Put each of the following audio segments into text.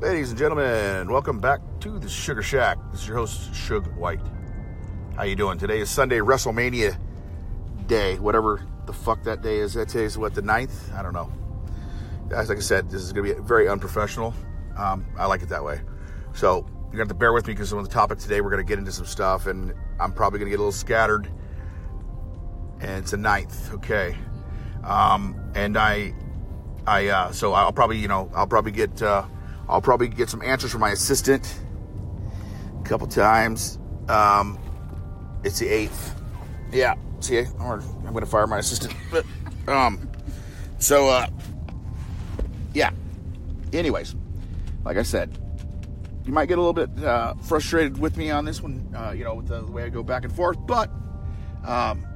Ladies and gentlemen, welcome back to the Sugar Shack. This is your host, Suge White. How you doing? Today is Sunday, WrestleMania day, whatever the fuck that day is. That is what the 9th? I don't know. As like I said, this is going to be very unprofessional. Um, I like it that way. So you're going to have to bear with me because on the topic today, we're going to get into some stuff, and I'm probably going to get a little scattered. And it's a ninth, okay. Um, and I, I, uh, so I'll probably, you know, I'll probably get, uh, I'll probably get some answers from my assistant a couple times. Um, it's the eighth. Yeah. See, I'm going to fire my assistant. But, um, so, uh, yeah. Anyways, like I said, you might get a little bit uh, frustrated with me on this one, uh, you know, with the, the, way I go back and forth. But, um,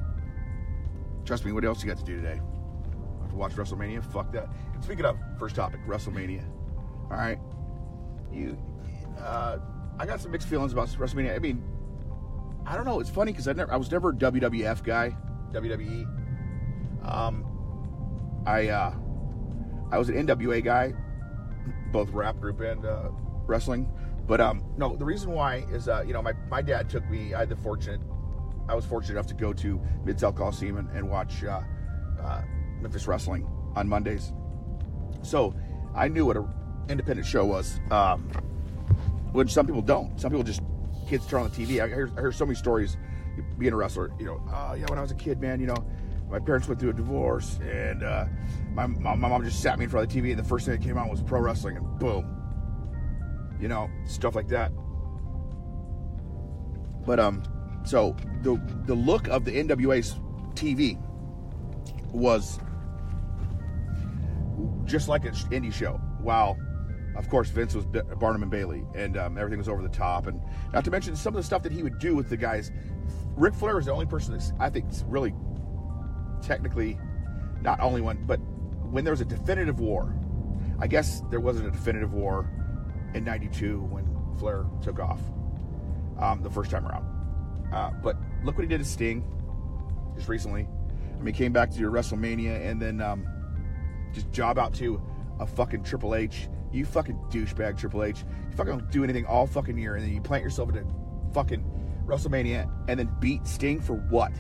trust me, what else you got to do today? Have to watch WrestleMania? Fuck that. Speaking of, first topic, WrestleMania. All right, you. Uh, I got some mixed feelings about WrestleMania. I mean, I don't know. It's funny because I never, I was never a WWF guy, WWE. Um, I, uh, I was an NWA guy, both rap group and uh, wrestling. But um, no, the reason why is, uh, you know, my, my dad took me. I had the fortunate, I was fortunate enough to go to Mid South Coliseum and, and watch uh, uh, Memphis wrestling on Mondays. So I knew what a independent show was, um, which some people don't. Some people just kids turn on the TV. I hear, I hear so many stories being a wrestler. You know, uh, yeah, when I was a kid, man, you know, my parents went through a divorce, and uh, my, my, my mom just sat me in front of the TV, and the first thing that came on was pro wrestling, and boom, you know, stuff like that. But um, so the the look of the NWA's TV was just like an indie show. Wow of course, Vince was Barnum and Bailey, and um, everything was over the top. And not to mention some of the stuff that he would do with the guys. Ric Flair is the only person that I think really technically not only one, but when there was a definitive war, I guess there wasn't a definitive war in '92 when Flair took off um, the first time around. Uh, but look what he did to Sting just recently. I mean, came back to your WrestleMania and then um, just job out to a fucking Triple H you fucking douchebag, Triple H. You fucking don't do anything all fucking year, and then you plant yourself into fucking WrestleMania and then beat Sting for what?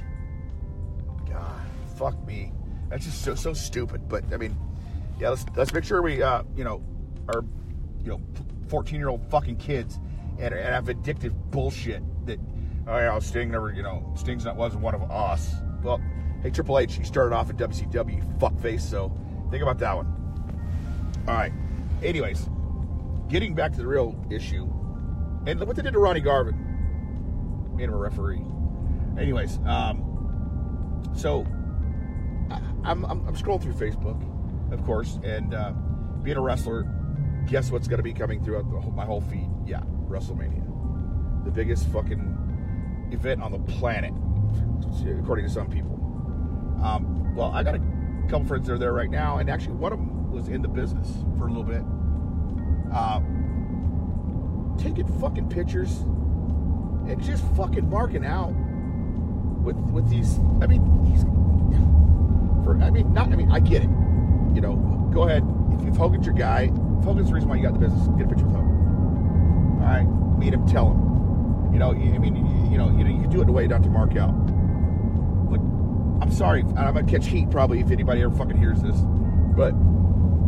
God, fuck me. That's just so so stupid. But I mean, yeah, let's let's make sure we uh, you know, are you know, 14 year old fucking kids and, and have addictive bullshit that oh yeah, Sting never, you know, Sting's not wasn't one of us. Well, hey Triple H, he started off at WCW, fuckface. So think about that one. All right. Anyways, getting back to the real issue, and what they did to Ronnie Garvin, made him a referee. Anyways, um, so I'm, I'm, I'm, scrolling through Facebook, of course, and uh, being a wrestler, guess what's going to be coming throughout the, my whole feed? Yeah, WrestleMania, the biggest fucking event on the planet, according to some people. Um, well, I got a couple friends that are there right now, and actually one of them was in the business for a little bit. Uh, taking fucking pictures and just fucking marking out with with these. I mean, for. I mean, not. I mean, I get it. You know, go ahead. If, if Hogan's your guy, if Hogan's the reason why you got the business, get a picture with Hogan. All right, meet him, tell him. You know, I mean, you know, you know, you do it the way down to mark out. I'm sorry, I'm gonna catch heat probably if anybody ever fucking hears this. But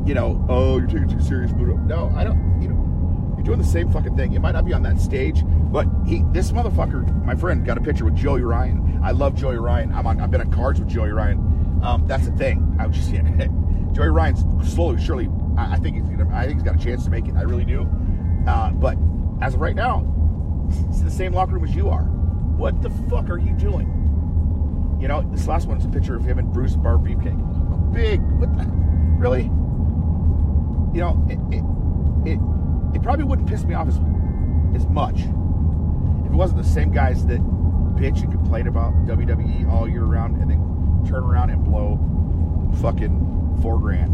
you know, oh, you're taking too serious. No, I don't. You know, you're doing the same fucking thing. It might not be on that stage, but he, this motherfucker, my friend, got a picture with Joey Ryan. I love Joey Ryan. I'm on. I've been on cards with Joey Ryan. Um, that's the thing. I was just yeah, Joey Ryan's slowly, surely. I, I think he's gonna. I think he's got a chance to make it. I really do. Uh, but as of right now, it's the same locker room as you are. What the fuck are you doing? You know, this last one is a picture of him and Bruce Bar Beefcake. Big. What the? Really? You know, it, it, it, it probably wouldn't piss me off as, as much if it wasn't the same guys that bitch and complain about WWE all year round and then turn around and blow fucking four grand.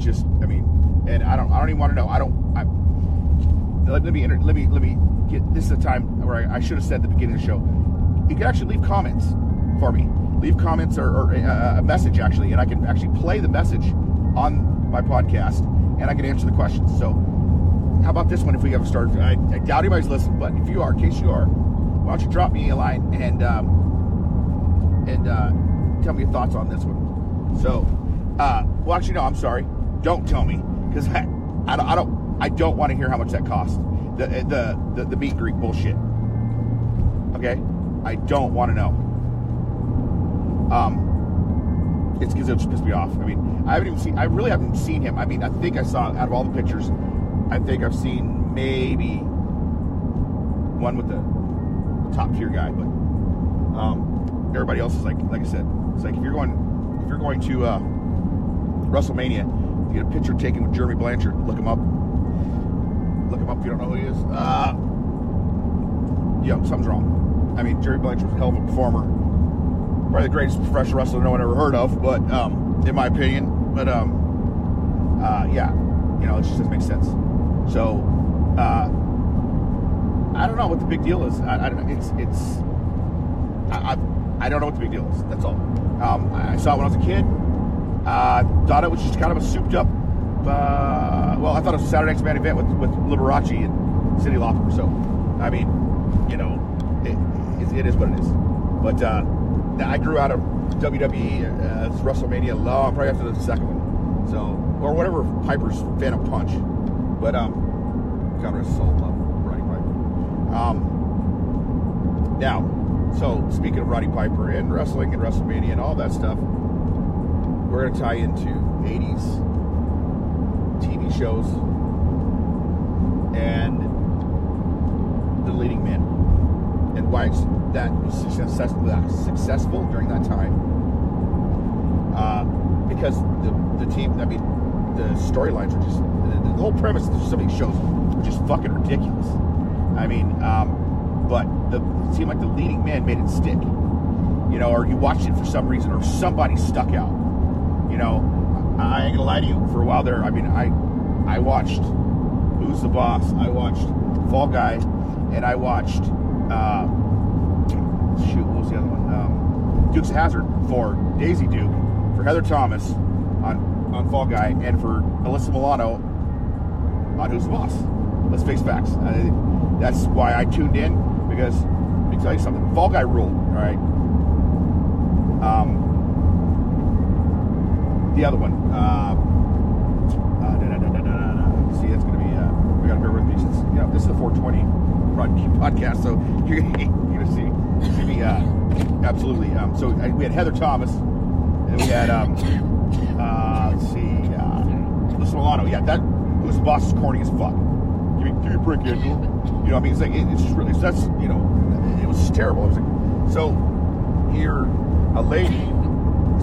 Just, I mean, and I don't, I don't even want to know. I don't. I, let, let me let me let me get. This is a time where I, I should have said at the beginning of the show. You can actually leave comments for me. Leave comments or, or a, a message actually, and I can actually play the message on my podcast, and I can answer the questions. So, how about this one? If we ever start, I, I doubt anybody's listening, but if you are, in case you are, why don't you drop me a line and um, and uh, tell me your thoughts on this one? So, uh, well, actually, no, I'm sorry. Don't tell me because I, I don't, I don't, I don't want to hear how much that cost. The the the, the meet and greet bullshit. Okay, I don't want to know. Um, it's because it just pissed me off. I mean, I haven't even seen. I really haven't seen him. I mean, I think I saw out of all the pictures, I think I've seen maybe one with the, top tier guy, but um, everybody else is like, like I said, it's like if you're going, if you're going to uh, WrestleMania, to get a picture taken with Jeremy Blanchard, look him up. Look him up if you don't know who he is. Uh, yeah, something's wrong. I mean, Jerry Blanchard's a hell of a performer. Probably the greatest professional wrestler no one ever heard of, but um, in my opinion. But um, uh, yeah, you know, it just doesn't make sense. So uh, I don't know what the big deal is. I, I don't know. It's it's I, I, I don't know what the big deal is. That's all. Um, I saw it when I was a kid. Uh, thought it was just kind of a souped up. Uh, well, I thought it was a Saturday Night's Main Event with with Liberace and Cyndi Lauper. So, I mean, you know, it, it is what it is. But uh, I grew out of WWE uh, as WrestleMania long, probably after the second one. So, or whatever Piper's Phantom Punch. But um, God rest his soul, love Roddy Piper. Um, now, so speaking of Roddy Piper and wrestling and WrestleMania and all that stuff, we're going to tie into 80s TV shows and the leading man and why that was successful, during that time. Uh, because the, the team, I mean, the storylines are just, the, the, whole premise of some of these shows are just fucking ridiculous. I mean, um, but the, it seemed like the leading man made it stick. You know, or you watched it for some reason, or somebody stuck out. You know, I ain't gonna lie to you. For a while there, I mean, I I watched Who's the Boss. I watched Fall Guy, and I watched uh, shoot, what was the other one? Um, Dukes of Hazzard for Daisy Duke, for Heather Thomas on on Fall Guy, and for Alyssa Milano on Who's the Boss. Let's face facts. Uh, that's why I tuned in because let me tell you something. Fall Guy ruled. All right. Um, the other one. Uh, uh, See, it's going to be. Uh, we got to bear with me. Since, this is a 420 podcast, so you're, you're going to see, see me. Uh, absolutely. Um, so I, we had Heather Thomas, and we had. Um, uh, let's see. Uh, Alyssa Milano. Yeah, that the boss corny as fuck. Give me, give me a Angel. You know, what I mean, it's like it, it's just really. That's you know, it was terrible. Was like, so here, a lady,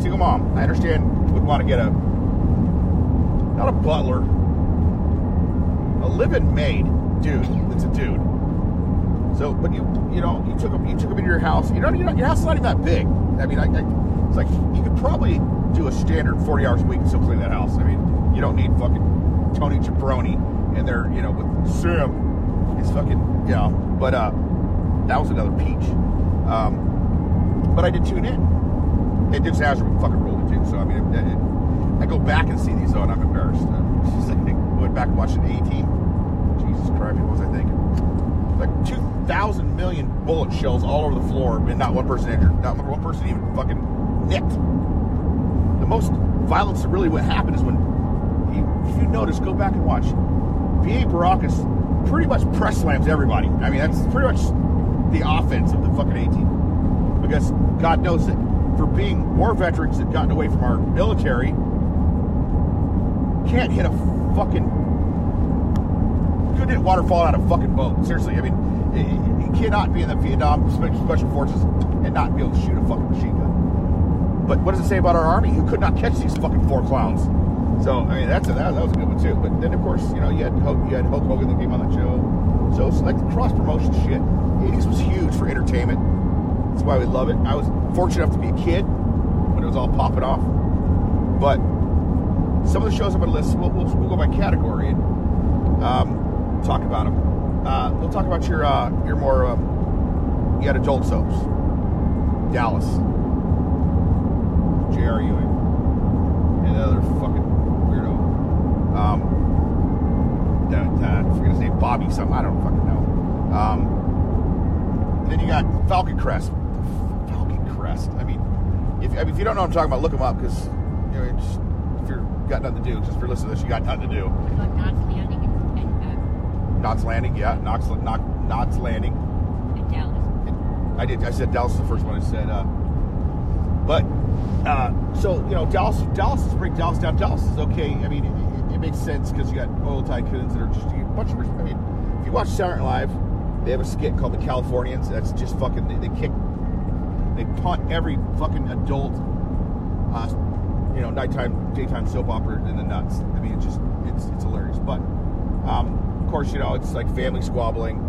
single mom. I understand would want to get a not a butler, a live-in maid, dude. It's a dude. So, but you you know you took him you took him into your house. You know, you know your house is not even that big. I mean, I, I, it's like you could probably do a standard 40 hours a week and still clean that house. I mean, you don't need fucking Tony Jabroni and they're you know with Sam. It's fucking you know. But uh, that was another peach. Um, but I did tune in. It Dukes Hazzard fucking ruled it too. So I mean, it, it, I go back and see these though, and I'm embarrassed. I went back and watched it A-Team. Jesus Christ, what was I thinking? Like 2,000 million bullet shells all over the floor, and not one person injured. Not one person even fucking nicked. The most violence really what happened is when, if you notice, go back and watch. B.A. Baracus pretty much press slams everybody. I mean, that's pretty much the offense of the fucking A-Team. Because God knows that for being war veterans that gotten away from our military, can't hit a fucking couldn't hit waterfall out of a fucking boat. Seriously, I mean, you cannot be in the Vietnam Special Forces and not be able to shoot a fucking machine gun. But what does it say about our army who could not catch these fucking four clowns? So I mean, that's a, that, that was a good one too. But then of course, you know, you had Hulk, you had Hulk Hogan that came on the show. So it's like cross promotion shit. 80s was huge for entertainment. That's why we love it. I was fortunate enough to be a kid when it was all popping off. But some of the shows going to list, we'll, we'll, we'll, go by category and um, talk about them. Uh, we'll talk about your uh, your more uh, you had adult soaps. Dallas, J.R. Ewing, and another fucking weirdo. Um, Bobby something. I don't fucking know. Um, then you got Falcon Crest. Falcon Crest. I mean, if, I mean, if you don't know what I'm talking about, look them up because you know, if you're got nothing to do, just for listening to this, you got nothing to do. Knots Landing and, and, Landing, yeah. Knots, Knots, Knots Landing. and Dallas? I did. I said Dallas the first one. I said, uh, but uh, so you know, Dallas. Dallas is break Dallas down. Dallas is okay. I mean, it, it makes sense because you got oil tycoons that are just a bunch of. I mean, if you watch Saturday Night Live, they have a skit called the Californians. That's just fucking. They, they kick. They punt every fucking adult. Uh, you know, nighttime, daytime soap opera in the nuts. I mean, it's just it's it's hilarious. But um, course, you know, it's like family squabbling.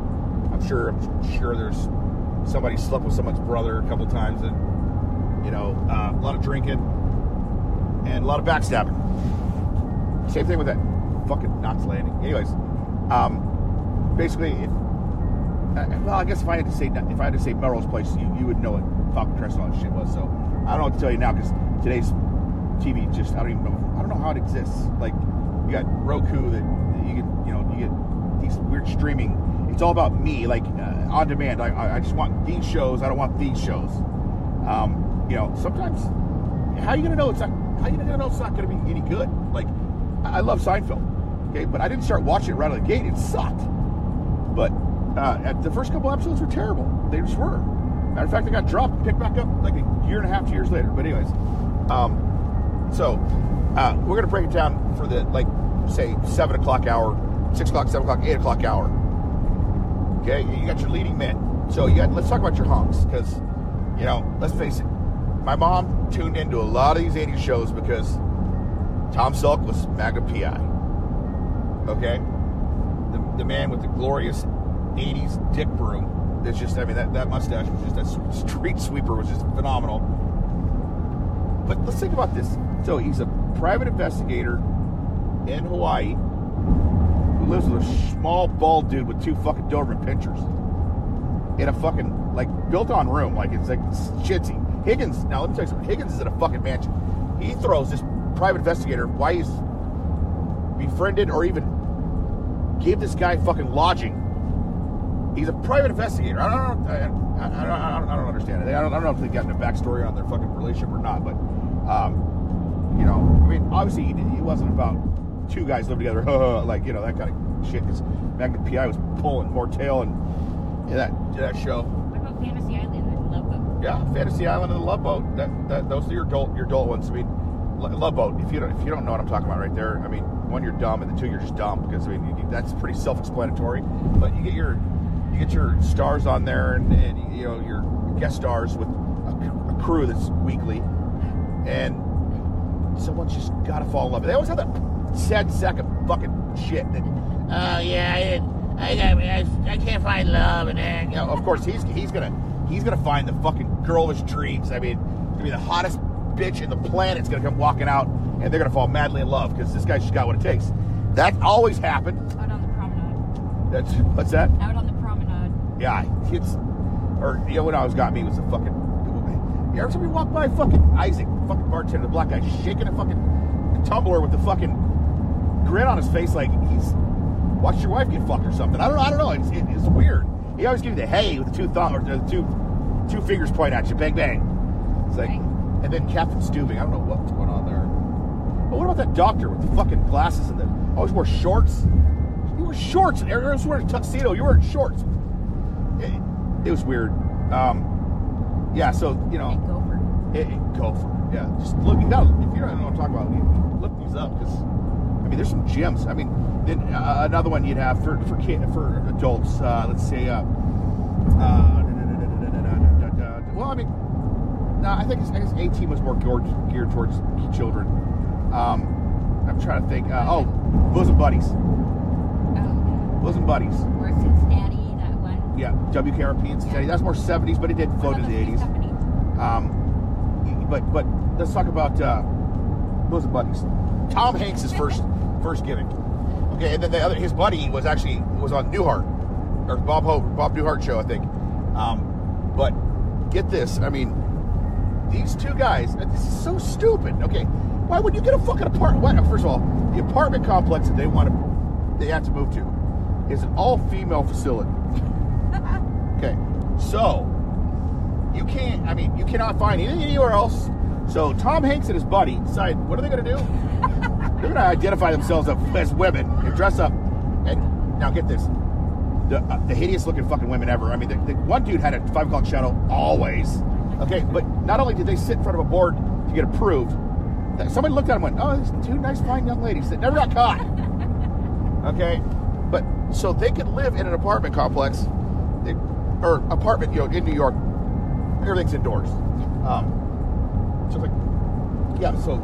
I'm sure. I'm sure there's somebody slept with someone's brother a couple times, and you know, uh, a lot of drinking and a lot of backstabbing. Same thing with that fucking Knots Landing. Anyways, um, basically, if, uh, well, I guess if I had to say that if I had to say Melrose Place, you, you would know what Crest and all that shit was. So I don't know what to tell you now because today's TV just I don't even know I don't know how it exists. Like you got Roku that you get you know you get these weird streaming. It's all about me, like uh, on demand. I, I, just want these shows. I don't want these shows. Um, you know, sometimes how are you gonna know it's not? How are you gonna know it's not gonna be any good? Like I love Seinfeld, okay, but I didn't start watching it right out of the gate. It sucked. But uh, the first couple episodes were terrible. They just were. Matter of fact, they got dropped, picked back up like a year and a half, two years later. But anyways, um, so uh, we're gonna break it down for the like say seven o'clock hour, six o'clock, seven o'clock, eight o'clock hour. Okay, you got your leading men. So you got let's talk about your hunks because you know let's face it, my mom tuned into a lot of these '80s shows because Tom Selleck was Magnum PI. Okay, the, the man with the glorious '80s dick broom. It's just I mean that that mustache was just that street sweeper was just phenomenal. But let's think about this. So he's a private investigator in Hawaii lives with a small bald dude with two fucking Doberman pinchers in a fucking like built on room. Like it's like shitsy. Higgins. Now let me tell you something. Higgins is in a fucking mansion. He throws this private investigator. Why he's befriended or even gave this guy fucking lodging. He's a private investigator. I don't know. I, I, I, I don't, don't understand it. I don't, I don't know if they got a backstory on their fucking relationship or not. But um, you know, I mean, obviously he, he wasn't about two guys live together, like you know that kind of shit. Because Magnum PI was pulling Mortail and yeah, that that show. What about Fantasy Island and Love Boat? Yeah, Fantasy Island and the Love Boat. That, that those are your adult your adult ones. I mean, Love Boat. If you don't if you don't know what I'm talking about right there, I mean, one you're dumb and the two you're just dumb because I mean you, that's pretty self-explanatory. But you get your you get your stars on there and, and you know your guest stars with a, a crew that's weekly, and someone's just got to fall in love. They always have that sad sack of fucking shit that. Oh yeah, I didn't. I, got, I, I can't find love, and then you know, of course he's he's gonna he's gonna find the fucking girl of his dreams. I mean, gonna be the hottest bitch in the planet's gonna come walking out, and they're gonna fall madly in love because this guy's just got what it takes. That always happened. Out on the promenade. That's what's that? Out on the promenade. Yeah, it's or you know what always got me was the fucking. You ever time we walk by fucking Isaac, fucking bartender, the black guy, shaking a fucking tumbler with the fucking grin on his face, like he's watched your wife get fucked or something. I don't know. I don't know. It's, it, it's weird. He always gives you the hey with the two thumb or the two two fingers point at you, bang bang. It's like, Right. and then Captain Stubing. I don't know what's going on there. But what about that doctor with the fucking glasses and the always wore shorts? You wore shorts. and Everyone else wearing a tuxedo. You wearing shorts. It, it was weird. Um, yeah. So you know. And Gopher. It, it, go. Yeah, just look. You got if you don't know what I'm talking about, look these up because mean, there's some gems. I mean, then uh, another one you'd have for for kid, for adults. Uh, let's say, uh, uh, well, I mean, no, I think it's, I guess A Team was more geared, geared towards children. Um, I'm trying to think. Uh, oh, bosom buddies, Oh, bosom buddies. yeah. Or Cincinnati, that one. Yeah, WKRP and Cincinnati. That's more 70s, but it did float in the 80s. Um, but but let's talk about uh, bosom buddies. Tom Hanks' is first first giving. Okay, and then the other his buddy was actually was on Newhart or Bob Hope Bob Newhart show I think. Um, but get this, I mean, these two guys. uh, This is so stupid. Okay, why would you get a fucking apartment? What, first of all, the apartment complex that they want to they have to move to is an all-female facility. Okay, so you can't. I mean, you cannot find anything anywhere else. So Tom Hanks and his buddy decide what are they going to do? They're going to identify themselves as women and dress up. And now get this: the, uh, the hideous looking fucking women ever. I mean, the, the one dude had a five o'clock shadow always. Okay, but not only did they sit in front of a board to get approved, that- somebody looked at him and went, "Oh, these two nice, fine young ladies that never got caught." Okay, but so they could live in an apartment complex, they- or apartment, you know, in New York. Everything's indoors. Um, so like, yeah. So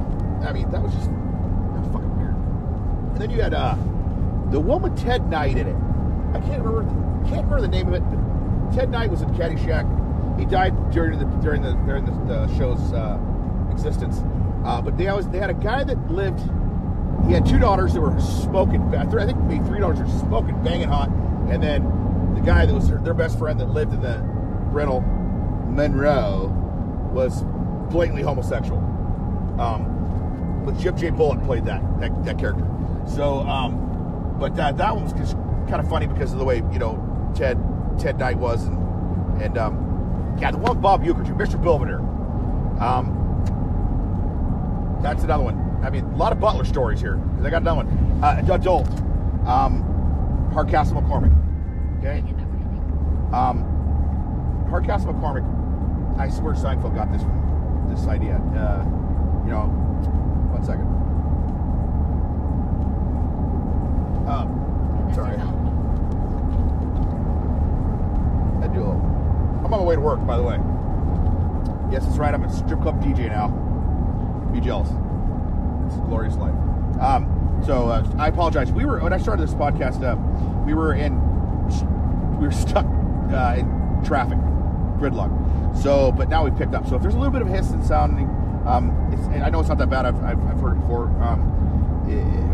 I mean, that was just that was fucking weird. And then you had uh, the one with Ted Knight in it. I can't remember can't remember the name of it. But Ted Knight was in Caddyshack. He died during the during the during the, the show's uh, existence. Uh, but they always they had a guy that lived. He had two daughters that were smoking. I think maybe three daughters were smoking, banging hot, and then the guy that was their, their best friend that lived in the rental, Monroe, was blatantly homosexual. Um, but Jim J. Bullock played that that, that character. So, um, but that that one was just kind of funny because of the way you know Ted Ted Knight was, and and um, yeah, the one with Bob Uecker, Mr. Belvedere. Um, that's another one. I mean, a lot of Butler stories here. I got another one. Uh, adult. Um, Hardcastle McCormick. Okay. Um, Hardcastle McCormick. I swear Seinfeld got this this idea. Uh, you know, one second. Um, sorry. I do. a- I'm on my way to work, by the way. Yes, that's right. I'm a strip club DJ now. Be jealous. It's a glorious life. Um, so uh, I apologize. We were when I started this podcast. Uh, we were in we were stuck uh, in traffic, gridlock. So, but now we've picked up. So if there's a little bit of hiss and sounding, um, it's, and I know it's not that bad. I've, I've, I've heard it before. Um,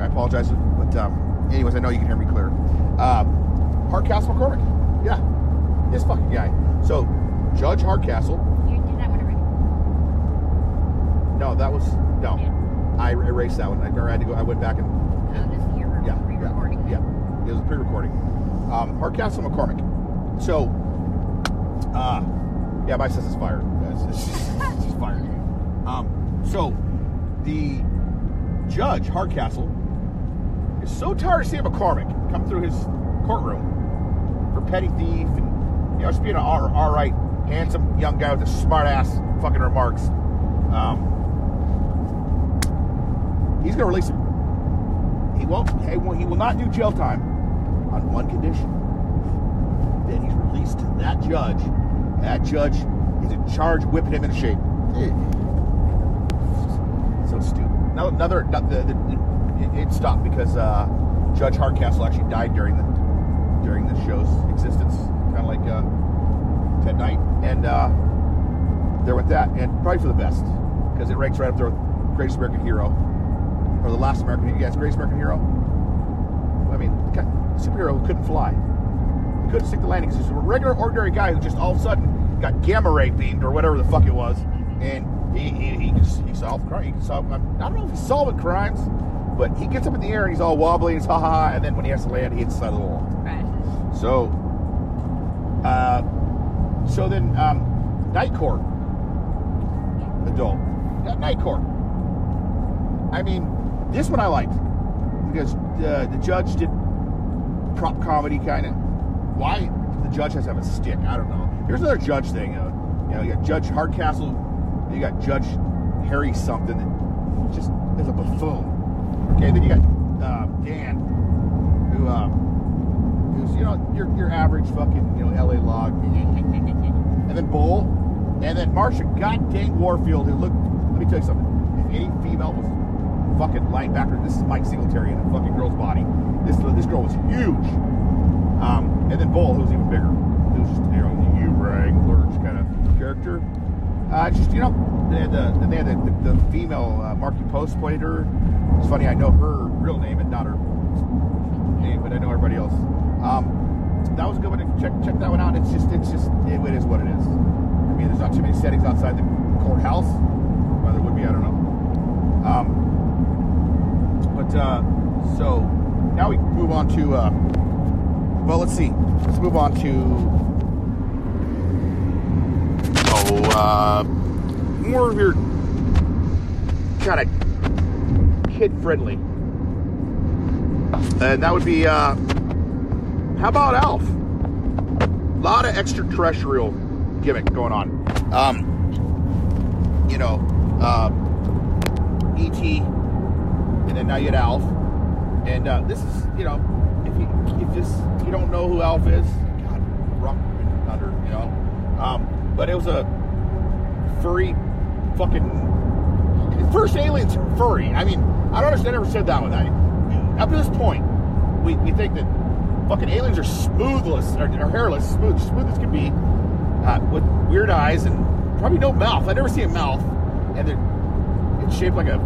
I apologize, but um, anyways, I know you can hear me clear. Um, Hardcastle McCormick, yeah, this fucking guy. So Judge Hardcastle. You did that one already. No, that was no. Yeah. I erased that one. I, had to go. I went back and Oh, this yeah, yeah, yeah. It was a pre-recording. Um, Hardcastle McCormick. So, uh, yeah, my is fired. It's fired. Um, so, the judge Hardcastle so tired of seeing McCormick come through his courtroom for petty thief and you know just being an all, all right, handsome young guy with a smart ass fucking remarks. Um, he's gonna release him. He won't. He will, he will not do jail time on one condition. Then he's released to that judge. That judge is in charge, whipping him into shape. So stupid. Now another. not the, the, it, it stopped because uh, Judge Hardcastle actually died during the during the show's existence, kind of like uh, Ted Knight, and uh, there with that, and probably for the best because it ranks right up there with Greatest American Hero or the last American you guys greatest American hero. I mean, superhero who couldn't fly. He couldn't stick the landing. He's a regular, ordinary guy who just all of a sudden got gamma ray beamed or whatever the fuck it was, and he he, he, he solved crime. He can solve. I don't know if he's solving crimes, but he gets up in the air and he's all wobbly and he's ha ha and then when he has to land, he hits the side of the wall. Crashes. So, uh, so then um, Night Court, adult, yeah, Night Court. I mean, this one I liked because uh, the judge did prop comedy kind of. Why the judge has to have a stick? I don't know. Here's another judge thing. Uh, you know, you got Judge Hardcastle, you got Judge Harry something that just is a buffoon. Okay, then you got uh, Dan, who uh, who's you know your your average fucking you know LA log, and then Bull, and then Marsha dang Warfield, who looked. Let me tell you something. If any female was fucking linebacker, this is Mike Singletary in a fucking girl's body. This this girl was huge. Um, and then Bull, who's even bigger, who's just you know the U lurch kind of character. Uh, just you know, they had the they had the, the, the female uh, Markie Post played her. It's funny, I know her real name and not her name, but I know everybody else. Um, that was a good one. Check check that one out. It's just it's just it, it is what it is. I mean, there's not too many settings outside the courthouse. Well, there would be. I don't know. Um, but uh, so now we move on to uh, well, let's see. Let's move on to oh, uh, more of your kind of kid friendly, and that would be uh, how about Alf? A lot of extraterrestrial gimmick going on. Um, you know, uh, E.T. and then now you had Alf, and uh, this is you know if you if this you don't know who Alf is, God, rock and you know. Um, but it was a furry, fucking first aliens furry. I mean, I don't understand. I never said that one. I, up to this point, we, we think that fucking aliens are smoothless or, or hairless, smooth, smooth as can be, uh, with weird eyes and probably no mouth. I never see a mouth, and they're it's shaped like a.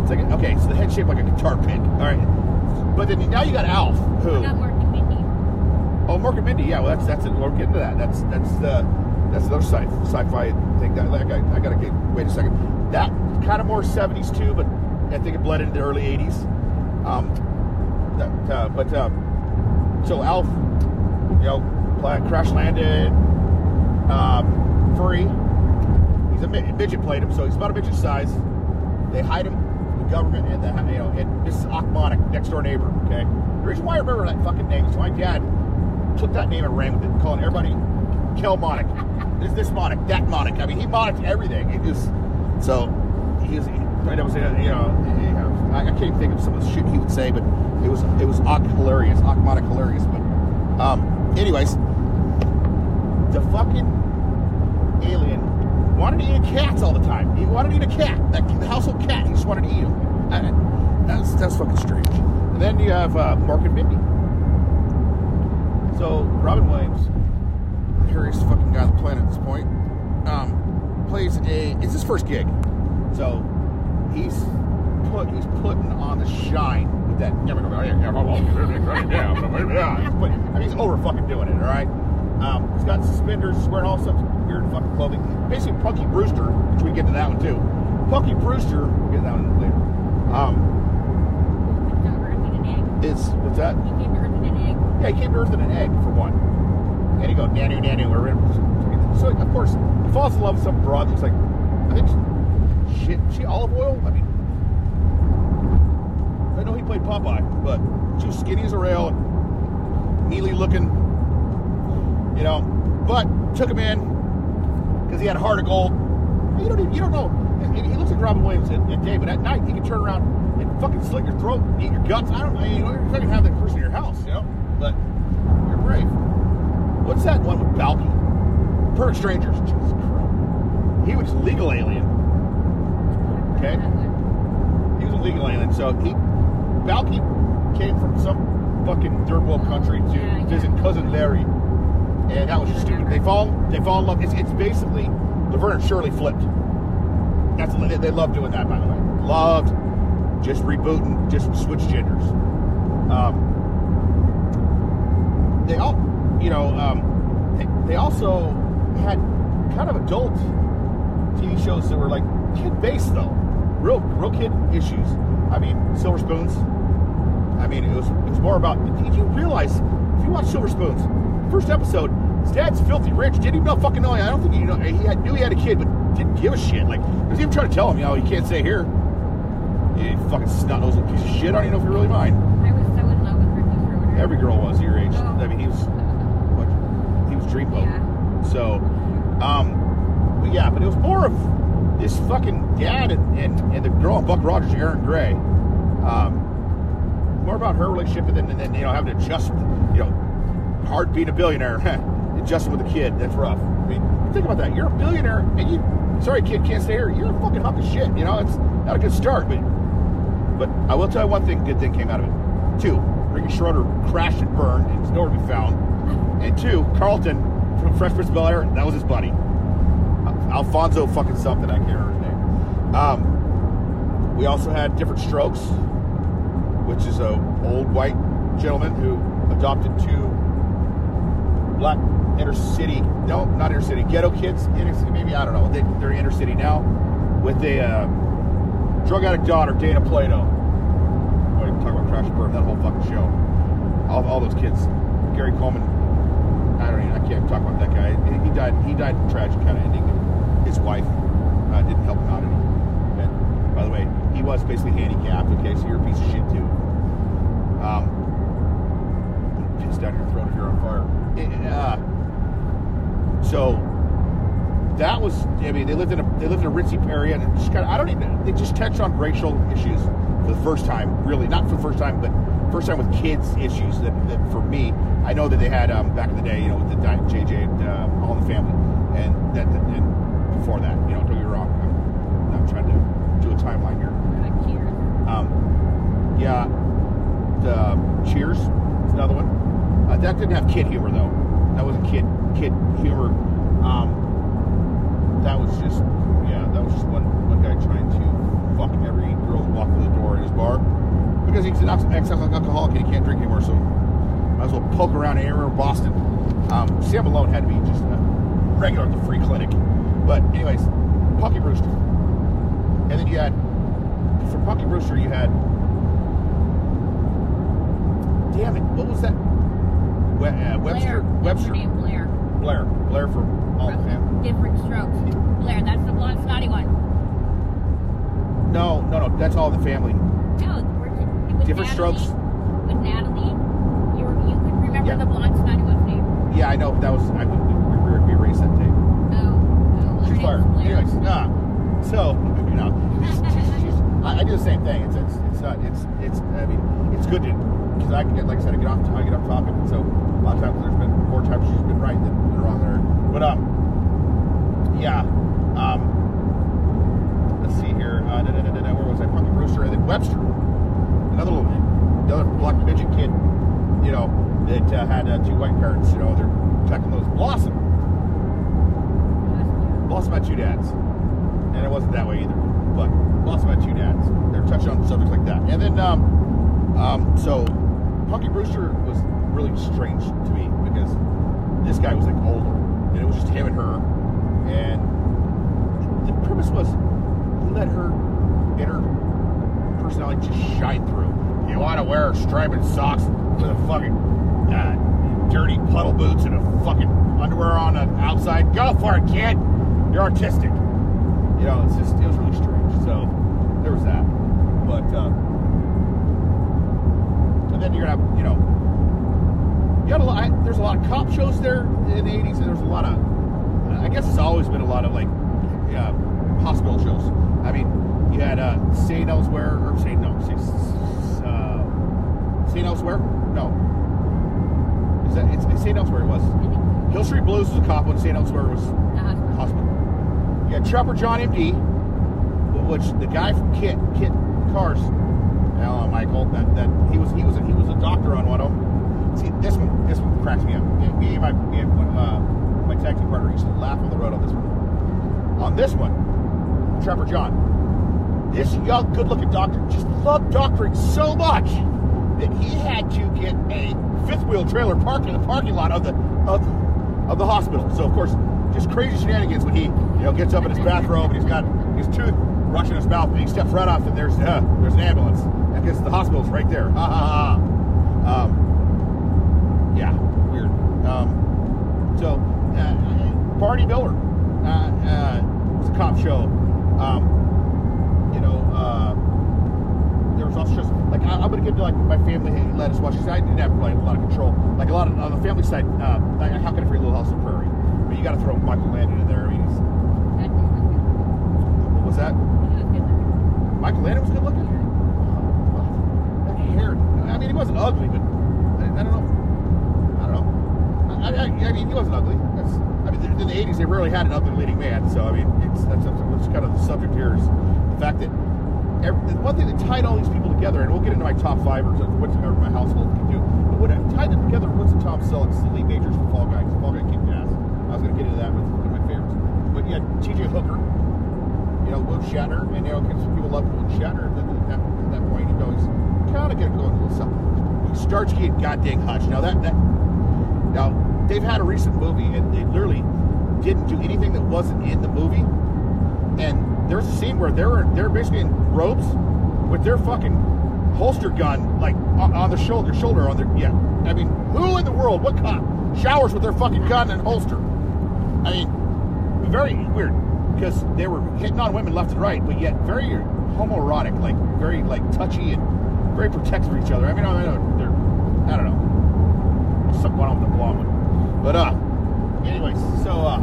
It's like a, okay, so the head shaped like a guitar pick. All right, but then now you got Alf, who. I got Mork and Mindy. Oh, Mork and Mindy. Yeah, well, that's that's it. We'll get into that. That's that's the that's another sci sci-fi thing. That like, I, I gotta get. Wait a second. That kind of more '70s too, but I think it bled into the early '80s. Um, that, uh, but uh, so Alf, you know, crash landed, um, furry. He's a mid- midget played him, so he's about a midget size. They hide him, the government, and the you know, and this is Ochmonek, next door neighbor. Okay, the reason why I remember that fucking name is my dad took that name and ran with it, calling everybody Kelmonic. This this Monic, that Monic. I mean, he Monic everything. It was so he. Right, I was, you know, I, can't think of some of the shit he would say, but it was it was hilarious, Ochmonek hilarious. But um, anyways, the fucking alien wanted to eat cats all the time. He wanted to eat a cat, that the household cat. He just wanted to eat him. That's that's fucking strange. And then you have uh, Mork and Mindy. So Robin Williams, the hairiest fucking guy on the planet at this point, um, plays a. It's his first gig, so he's put he's putting on the shine with that. But he's over fucking doing it. All right. Um, he's got suspenders, he's wearing all sorts of weird fucking clothing. Basically, Punky Brewster, which we get to that one too. Punky Brewster, we'll get that one later. Um, He came to Earth in an egg. is what's that? He came to Earth in an egg. Yeah, he came to Earth in an egg, for one. And he go, nanu, nanu, we're in. So, of course, he falls in love with some broad that's like, I think, shit, she olive oil? I mean, I know he played Popeye, but she was skinny as a rail mealy looking, you know. But took him in because he had a heart of gold. You don't even, you don't know. He looks like Robin Williams at, at day, but at night he can turn around and fucking slit your throat, eat your guts. I don't know. You know, you're not have that person in your house, you know. But you're brave. What's that one with Balky? Perfect Strangers. Jesus Christ. He was legal alien. Okay. He was a legal alien. So he, Balky came from some fucking third world country to Yeah, yeah. visit cousin Larry, and that was just stupid. They fall, they fall in love. It's, it's basically Laverne and Shirley flipped. That's they, they love doing that, by the way. Loved just rebooting, just switch genders. Um, they all, you know, um, they, they also had kind of adult TV shows that were like kid based though, real real kid issues. I mean, Silver Spoons. I mean, it was it was more about. Did you realize if you watch Silver Spoons, first episode, his dad's filthy rich. Didn't even know fucking know. I don't think he know. He had, knew he had a kid, but didn't give a shit. Like, he was even trying to tell him, you know, you can't stay here. You fucking snot nosed little piece of shit. I don't even know if you're really mind. I was so in love with Ricky Schroder. Every girl was your age. Oh. I mean, he was what? He was dreamboat. Yeah. So, um, but yeah, but it was more of this fucking dad and, and, and the girl Buck Rogers, Erin Gray. Um, more about her relationship and then, and then you know having to adjust, you know, hard being a billionaire, adjusting with a kid. That's rough. I mean, think about that. You're a billionaire and you, sorry, kid, can't stay here. You're a fucking hunk of shit. You know, it's not a good start, but but I will tell you one thing, good thing came out of it. Two, Ricky Schroder crashed and burned is nowhere to be found. And two, Carlton from Fresh Prince of Bel Air, that was his buddy. Al- Alfonso fucking something, I can't remember his name. Um, we also had Different Strokes, which is a old white gentleman who adopted two black inner city, no, not inner city, ghetto kids, inner city, maybe, I don't know, they, they're inner city now, with a uh, drug addict daughter, Dana Plato. Are you talking about Crash Burn? That whole fucking show. All, all those kids. Gary Coleman. I don't even. I can't talk about that guy. He, he died. He died tragic kind of ending. His wife uh, didn't help him out any. And by the way, he was basically handicapped. Okay, so you're a piece of shit too. Um, down your throat if you're on fire. Eh, uh, so that was. I mean, they lived in a they lived in a ritzy area, and just kind of. I don't even. They just touched on racial issues for the first time. Really, not for the first time, but first time with kids issues. That, that for me, I know that they had um, back in the day. You know, with the Di- JJ and uh, All the Family, and that and before that. You know, don't get me wrong. I'm, I'm trying to do a timeline here. Um, yeah, the Cheers is another one. Uh, that didn't have kid humor though. That wasn't kid kid humor. Um, that was just yeah, that was just one one guy trying to fuck every girl that walked through the door in his bar because he's an ex alcoholic and he can't drink anymore. So might as well poke around anywhere in Boston. Um, Sam Malone had to be just a regular at the free clinic. But anyways, Punky Brewster, and then you had for Punky Brewster you had damn it, what was that? We, uh, Webster, Blair. Webster, name, Blair. Blair, Blair for All From Family. Different strokes. Blair, that's the blonde snotty one. No, no, no, that's All in the Family. No, we're, it was Different Natalie, strokes. With Natalie, you you could remember Yeah. the blonde snotty one's name. Yeah, I know. but That was I we, we, we, we erased that tape. Oh, oh, She's name's. Blair. Anyways, ah, so you know, she's, she's, she's, I, I do the same thing. It's it's it's not it's it's. I mean, it's good to because I can get like I said, I get off I get off topic. So a lot of times there's been more times she's been right than, than wrong there. But um, yeah, um, let's see here. Uh, da, da, da, where was I? Punky Brewster and then Webster, another little another black midget kid. You know that uh, had uh, two white parents. You know they're protecting those Blossom. Blossom my two dads. And it wasn't that way either. But lost my two dads. They're touching on subjects like that. And then, um, um, so Punky Brewster was really strange to me because this guy was like older. And it was just him and her. And the premise was let her inner personality just shine through. You want to wear striped socks with a fucking uh, dirty puddle boots and a fucking underwear on the outside? Go for it, kid. You're artistic. You know, it's just it was really strange. So there was that. But uh, and then you're gonna have, you know, you got a lot. I, there's a lot of cop shows there in the '80s, and there's a lot of. I guess it's always been a lot of like uh, hospital shows. I mean, you had uh, St. Elsewhere or St. No, St. Uh, St. Elsewhere. No, is that it's, it's St. Elsewhere? It was. Hill Street Blues was a cop one. St. Elsewhere was hospital. Got Trapper John M.D., which the guy from Kit Kit Cars, Hello, Michael. That that he was he was a, he was a doctor on one of them. See this one this one cracks me up. Me and my me and one, uh, my tag partner used to laugh on the road on this one. On this one, Trapper John, this young good-looking doctor just loved doctoring so much that he had to get a fifth wheel trailer parked in the parking lot of the of of the hospital. So of course, just crazy shenanigans when he you know gets up in his bathrobe and he's got his tooth rushing his mouth and he steps right off and there's uh, there's an ambulance. I guess the hospital's right there. Ha ha ha. Um, yeah, weird. Um, so uh, Barney Miller uh, uh, was a cop show. Um, you know. Uh, there was also just like I, I'm gonna give to like my family hey, let us watch this. I didn't have like a lot of control. Like a lot of on the family side, uh, like, how can I forget Little House on Prairie? Got to throw Michael Landon in there. I mean, what was that? Michael Landon was good looking. That hair. I mean, he wasn't ugly, but I, I don't know. I don't know. I, I, I mean, he wasn't ugly. That's, I mean, in the '80s, they rarely had an ugly leading man. So I mean, it's that's, that's kind of the subject here is the fact that every, the one thing that tied all these people together, and we'll get into my top five or what my household can do. But what tied them together was the Tom Selleck's the lead majors for Fall Guy. 'cause Fall Guy kicked ass. I was going to get into that with one of my favorites. But had T.J. Hooker, you know, Will Shatner, and you know, people love Will Shatner at that, at that point. You know, he's kind of getting going a little something. Starsky and goddamn Hutch. Now that that now they've had a recent movie, and they literally didn't do anything that wasn't in the movie. And there's a scene where they're they're basically in robes with their fucking holster gun like on, on the shoulder, shoulder on their yeah. I mean, who in the world, what cop showers with their fucking gun and holster? I mean, very weird because they were hitting on women left and right, but yet very homoerotic, like very like touchy and very protective of each other. I mean, I know they're, I don't know, something going on with the blonde one, but uh, anyways, so uh,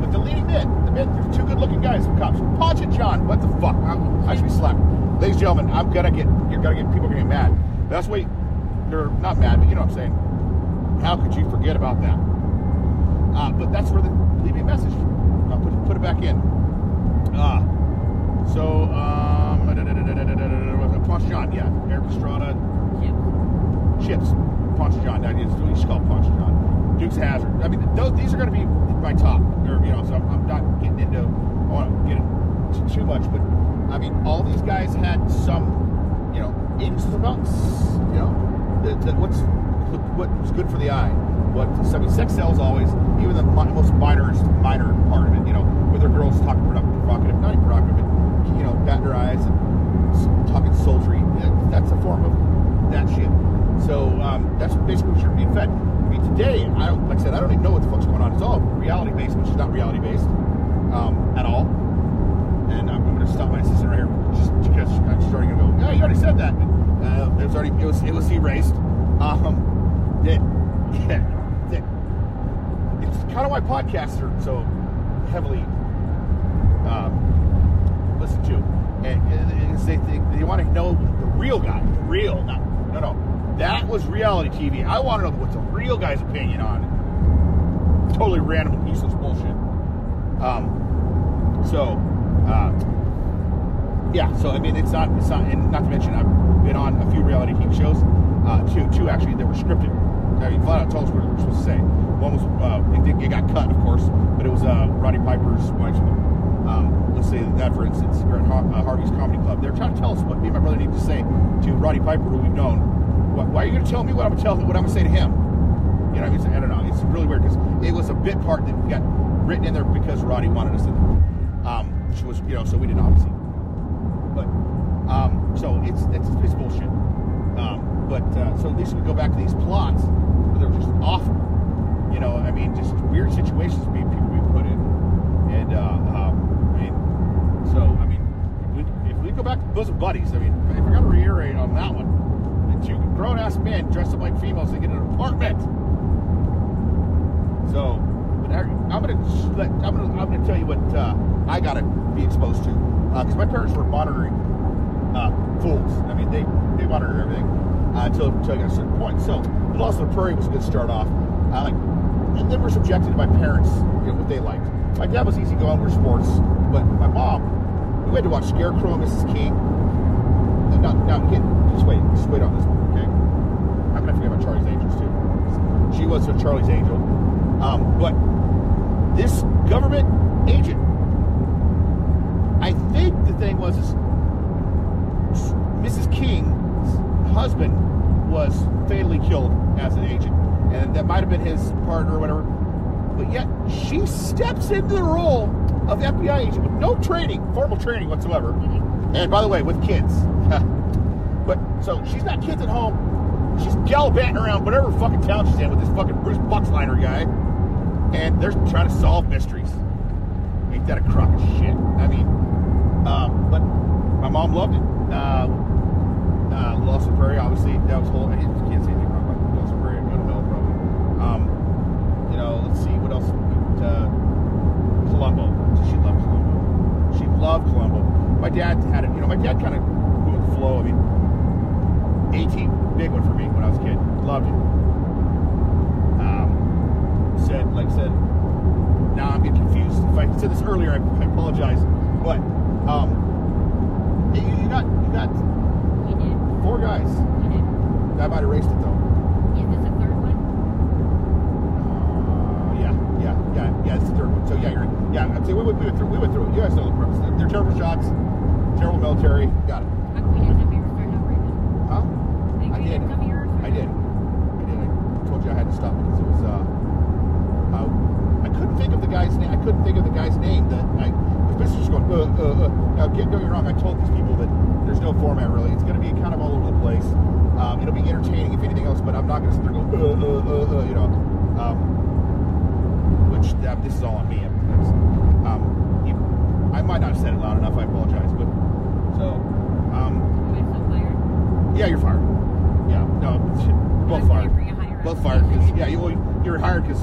but the leading men, the men, there's two good-looking guys, some cops, Ponch and John. What the fuck? I, I should be slapped, ladies and gentlemen. I'm gonna get, you're gonna get people are gonna get mad. That's why they're not mad, but you know what I'm saying. How could you forget about that? Uh, but that's where the leave me a message. I'll put, put it back in. Ah. so, um, Ponch John, yeah. Erik Estrada, Chips, Ponch John. That is what you should call Ponch John. Dukes Hazzard. I mean, those, these are going to be my top. Or, you know, so I'm, I'm not getting into, I want to get into too much, but I mean, all these guys had some, you know, ins and outs, you know, that, that what's what's good for the eye. What I mean, sex sells always, even the most minor minor part of it. You know, whether girls talking provocative, not provocative, but you know, batting their eyes and talking sultry. That's a form of that shit. So um, that's basically what you're being fed. I mean, today, I don't, like I said, I don't even know what the fuck's going on. It's all reality based, which is not reality based um, at all. And I'm, going to stop my assistant right here just because I'm starting to go. Yeah, you already said that. Uh, it was already it was it was erased. Um, that yeah, kind of why podcasts are so heavily um, listened to, and, and they think they want to know the real guy, the real, not no no. That was reality TV. I want to know what's a real guy's opinion on it. Totally random, useless bullshit. Um, so, uh, yeah. So I mean, it's not, it's not, and not to mention, I've been on a few reality TV shows. Uh, two, two actually that were scripted. I mean, flat out told us what we were supposed to say. One was, uh, it, it got cut, of course, but it was uh, Roddy Piper's wife. Um, let's say that, for instance, we're at Har- uh, Harvey's Comedy Club. They're trying to tell us what me and my brother need to say to Roddy Piper, who we've known. Why, are you going to tell me what I'm going to tell what I'm going to say to him? You know, I mean, I don't know. It's really weird because it was a bit part that got written in there because Roddy wanted us there, um, which was you know, so we didn't obviously. But um, so it's it's, it's bullshit. Um, but uh, so least we go back to these plots, they're just awful. You know, I mean, just weird situations being people being put in, and uh, um, I mean, so I mean, if we, if we go back to bosom buddies, I mean, if I got to reiterate on that one, the two grown ass men dressed up like females to get an apartment. So, but I, I'm gonna let, I'm gonna I'm gonna tell you what uh, I gotta be exposed to because my parents were monitoring uh, fools. I mean, they they monitored everything uh, until until I got a certain point. So, the Lost of the Prairie was a good start off. I like, and then we're subjected to my parents, you know, what they liked. My dad was easy going, we're sports, but my mom, we had to watch Scarecrow and Mrs. King. And now, now, again, just wait, just wait on this one, okay? How can I forget about Charlie's Angels too? She was a Charlie's Angel. Um, but this government agent, I think the thing was is Mrs. King's husband was fatally killed as an agent, and that might have been his partner or whatever. But yet she steps into the role of FBI agent with no training, formal training whatsoever. And by the way, with kids. but so she's got kids at home. She's gallivanting around whatever fucking town she's in with this fucking Bruce Boxleitner guy. And they're trying to solve mysteries. Ain't that a crock of shit? I mean, um, but my mom loved it. Uh, uh, Lost in Prairie, obviously, that was whole. I can't say anything wrong about Lost in Prairie. I go to hell, probably. Um, you know, let's see, what else? Uh, Columbo. She loved Columbo. She loved Columbo. My dad had it. You know, my dad kind of went with the flow. I mean, A-Team, big one for me when I was a kid. Loved it. Um, said, like I said, now I'm getting confused. If I said this earlier, I, I apologize. But um, you, you got you got did. four guys. I might have erased it though. Yeah, yeah. It's the third one. So yeah, you're. Yeah, I'm saying we went, we went through. We went through. it. You guys know the purpose. They're terrible shots, terrible military. Got it. We didn't have yours start over even? Huh? I did. didn't have yours I did. I did. I told you I had to stop because it was. Uh, uh, I couldn't think of the guy's name. I couldn't think of the guy's name. That I, the business was going. Uh, uh, uh. Now, get, don't get me wrong. I told these people that there's no format really. It's going to be kind of all over the place. Um, it'll be entertaining if anything else, but I'm not going to sit there and go, uh, uh, uh, uh, you know. Um, this is all on me. Um, you, I might not have said it loud enough. I apologize, but so um, Am I still fired? yeah, you're fired. Yeah, no, both fired. sorry for your higher Both fired because yeah, you you're hired because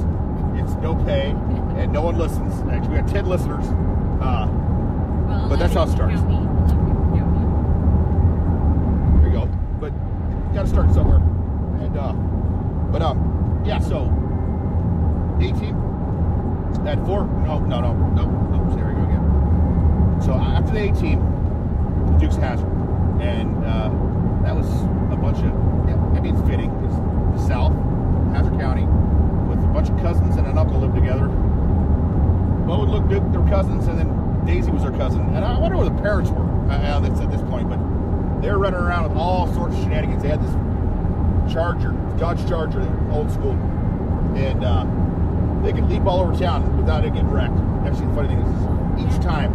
it's no pay and no one listens. Actually, we got ten listeners. Uh, Well, but that's how it starts. count me. 11 count me. There you go. But you got to start somewhere. And uh, but um, yeah. So, A-Team at four. No, no, no, no. There we go again. So uh, after the A-Team, the Dukes Hazzard, and uh, that was a bunch of. Yeah, I mean, it's fitting. It's the South, Hazzard County, with a bunch of cousins and an uncle lived together. Bo and Luke Duke, their cousins, and then Daisy was their cousin. And I wonder where the parents were uh, at this- at this point, but they were running around with all sorts of shenanigans. They had this Charger, Dodge Charger, old school, and uh, they could leap all over town without it getting wrecked. Actually, the funny thing is, each time,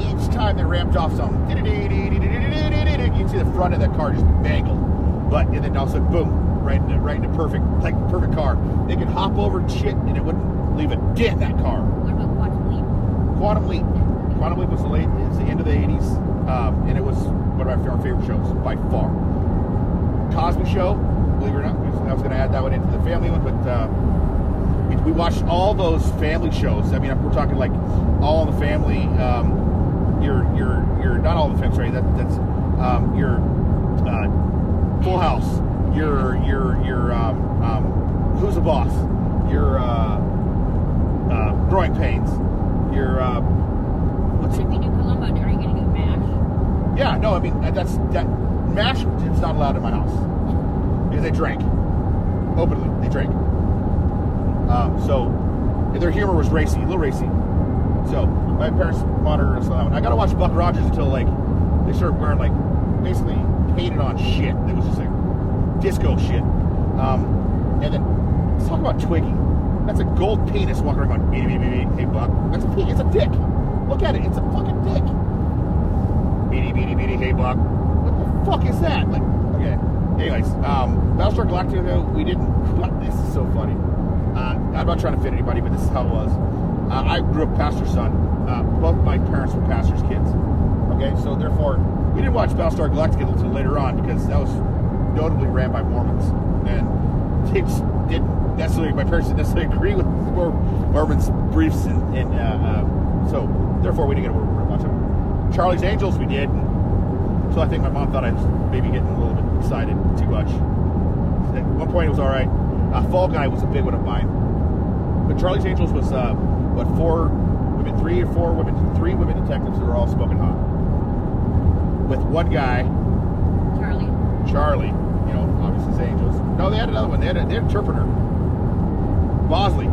each time they ramped off something, you'd see the front of that car just mangle. But and then all of a boom, right into right into perfect, like perfect car. They could hop over shit and it wouldn't leave a dent in that car. What about Quantum Leap? Quantum Leap. Quantum Leap was the late, it's the end of the '80s, um, and it was one of our favorite shows by far. Cosby Show, believe it or not, I was going to add that one into the family one, but uh, we, watched all those family shows. I mean, we're talking like All in the Family. Um, your your your not all in the family. Sorry, that that's um, your uh, Full House. Your your your um, um, Who's the Boss? Your uh, uh, Growing Pains. Your uh, what's if you do Columbo, are you going to do MASH? yeah, no, I mean that's that mash is not allowed in my house because they drank openly. They drank. Um, so their humor was racy, a little racy. So my parents monitored us on that one. I got to watch Buck Rogers until like they started wearing like basically painted on shit. It was just like disco shit. Um, and then let's talk about Twiki. That's a gold penis walking around going beady beady beady. Hey Buck, that's a pe- it's a dick. Look at it, it's a fucking dick. Beady beady beady. Hey Buck, what the fuck is that? Like, okay. Anyways, um, Battlestar Galactica, we didn't. This is so funny. Uh, I'm not trying to fit anybody, but this is how it was. Uh, I grew up pastor's son. Uh, both my parents were pastor's kids. Okay, so therefore, we didn't watch Battlestar Galactica until later on because that was notably ran by Mormons, and they didn't necessarily. My parents didn't necessarily agree with Mor- Mormons' briefs, and, and uh, uh, so therefore we didn't get to watch them. Charlie's Angels, we did. So I think my mom thought I was maybe getting a little bit excited too much. At one point, it was all right. Uh, Fall Guy was a big one of mine. But Charlie's Angels was uh, what four women, three or four women, three women detectives who were all smoking hot. With one guy, Charlie. Charlie, you know, obviously his Angels. No, they had another one. They had, a, they had an interpreter, Bosley.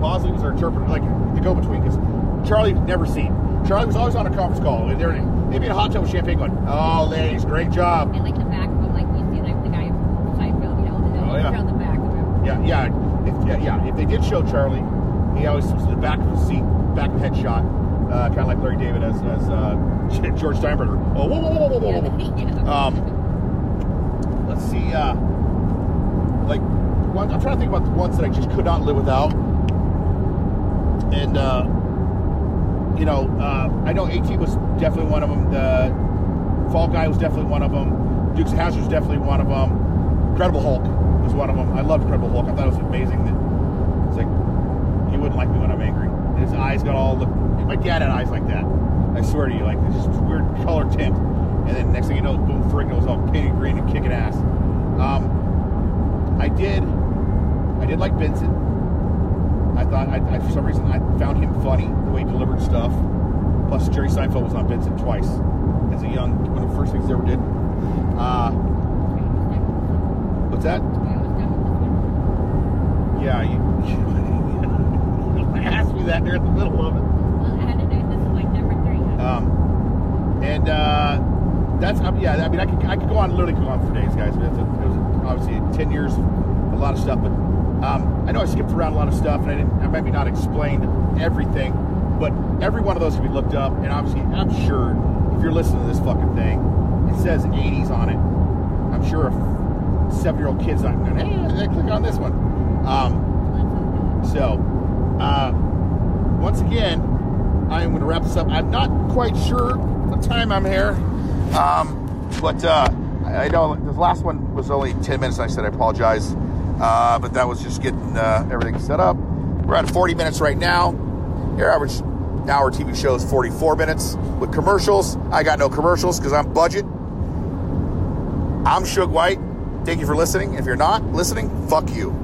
Bosley was their interpreter, like the go-between, because Charlie never seen. Charlie was always on a conference call. They'd be in a hot tub with champagne, going, "Oh, ladies, great job." And like the back of him, like you see like the guy from Seinfeld, you know, the Oh, yeah. around the back of him. Yeah. If, yeah, yeah. If they did show Charlie, he always was the back of the seat, back of the headshot, uh, kind of like Larry David as, as uh, George Steinbrenner. Oh, whoa, whoa, whoa, whoa, whoa, whoa. Yeah. Um, let's see. Uh, like, one, I'm trying to think about the ones that I just could not live without. And uh, you know, uh, I know A-Team was definitely one of them. The Fall Guy was definitely one of them. Dukes of Hazzard was definitely one of them. Incredible Hulk was one of them. I loved Incredible Hulk. I thought it was amazing that it's like he wouldn't like me when I'm angry. And his eyes got all the. My dad had eyes like that. I swear to you, like this weird color tint. And then next thing you know, boom, it was all painted green and kicking ass. Um, I did, I did like Benson. I thought, I, I, for some reason, I found him funny the way he delivered stuff. Plus, Jerry Seinfeld was on Benson twice as a young, one of the first things he ever did. Uh, what's that? Yeah, you, you asked me that there in the middle of it. Well, I had to do this is like number three. Um, and uh, that's um, yeah. I mean, I could I could go on literally go on for days, guys. It was, it was obviously ten years, a lot of stuff. But um, I know I skipped around a lot of stuff, and I didn't. I maybe not explained everything, but every one of those can be looked up. And obviously, I'm sure if you're listening to this fucking thing, it says 80s on it. I'm sure a seven year old kid's not gonna hey, click on this one. Um, so, uh, once again, I am going to wrap this up. I'm not quite sure what time I'm here, um, but uh, I know the last one was only 10 minutes. And I said I apologize, uh, but that was just getting uh, everything set up. We're at 40 minutes right now. Your average hour TV show is 44 minutes with commercials. I got no commercials because I'm budget. I'm Suge White. Thank you for listening. If you're not listening, fuck you.